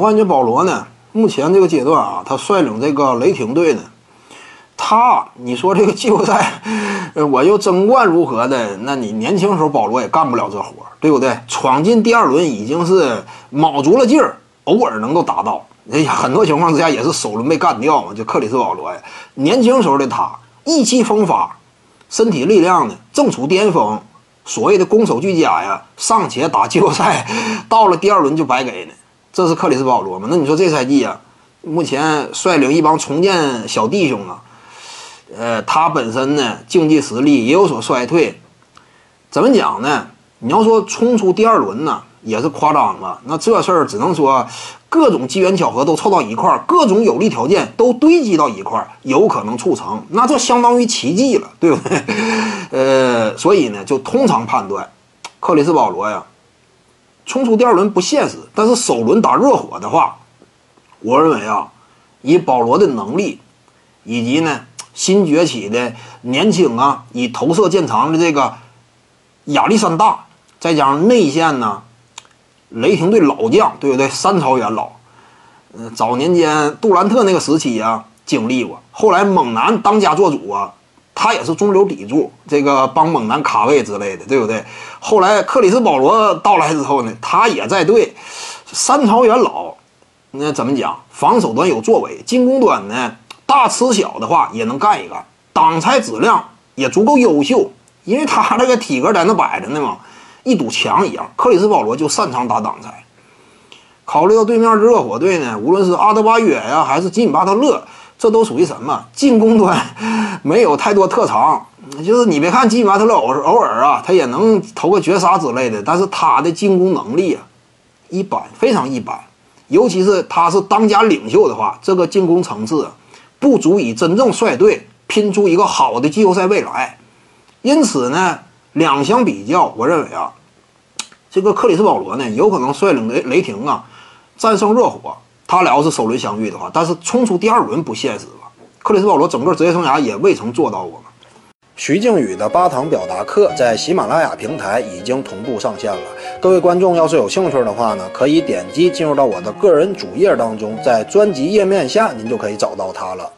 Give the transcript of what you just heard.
我感觉保罗呢，目前这个阶段啊，他率领这个雷霆队呢，他你说这个季后赛，我又争冠如何的？那你年轻时候保罗也干不了这活，对不对？闯进第二轮已经是卯足了劲儿，偶尔能够达到。哎呀，很多情况之下也是首轮被干掉嘛。就克里斯保罗呀，年轻时候的他意气风发，身体力量呢正处巅峰，所谓的攻守俱佳呀，尚且打季后赛，到了第二轮就白给呢。这是克里斯保罗吗？那你说这赛季啊，目前率领一帮重建小弟兄啊。呃，他本身呢，竞技实力也有所衰退。怎么讲呢？你要说冲出第二轮呢，也是夸张了。那这事儿只能说各种机缘巧合都凑到一块儿，各种有利条件都堆积到一块儿，有可能促成。那这相当于奇迹了，对不对？呃，所以呢，就通常判断，克里斯保罗呀，冲出第二轮不现实。但是首轮打热火的话，我认为啊，以保罗的能力，以及呢。新崛起的年轻啊，以投射见长的这个亚历山大，再加上内线呢，雷霆队老将，对不对？三朝元老，嗯，早年间杜兰特那个时期啊，经历过。后来猛男当家做主啊，他也是中流砥柱，这个帮猛男卡位之类的，对不对？后来克里斯保罗到来之后呢，他也在队，三朝元老，那怎么讲？防守端有作为，进攻端呢？大吃小的话也能干一干，挡拆质量也足够优秀，因为他那个体格在那摆着呢嘛，一堵墙一样。克里斯保罗就擅长打挡拆。考虑到对面热火队呢，无论是阿德巴约呀，还是吉米巴特勒，这都属于什么进攻端 没有太多特长。就是你别看吉米巴特勒偶偶尔啊，他也能投个绝杀之类的，但是他的进攻能力啊一般，非常一般。尤其是他是当家领袖的话，这个进攻层次。不足以真正率队拼出一个好的季后赛未来，因此呢，两相比较，我认为啊，这个克里斯保罗呢，有可能率领雷雷霆啊战胜热火。他俩要是首轮相遇的话，但是冲出第二轮不现实吧？克里斯保罗整个职业生涯也未曾做到过。徐静宇的八堂表达课在喜马拉雅平台已经同步上线了，各位观众要是有兴趣的话呢，可以点击进入到我的个人主页当中，在专辑页面下您就可以找到它了。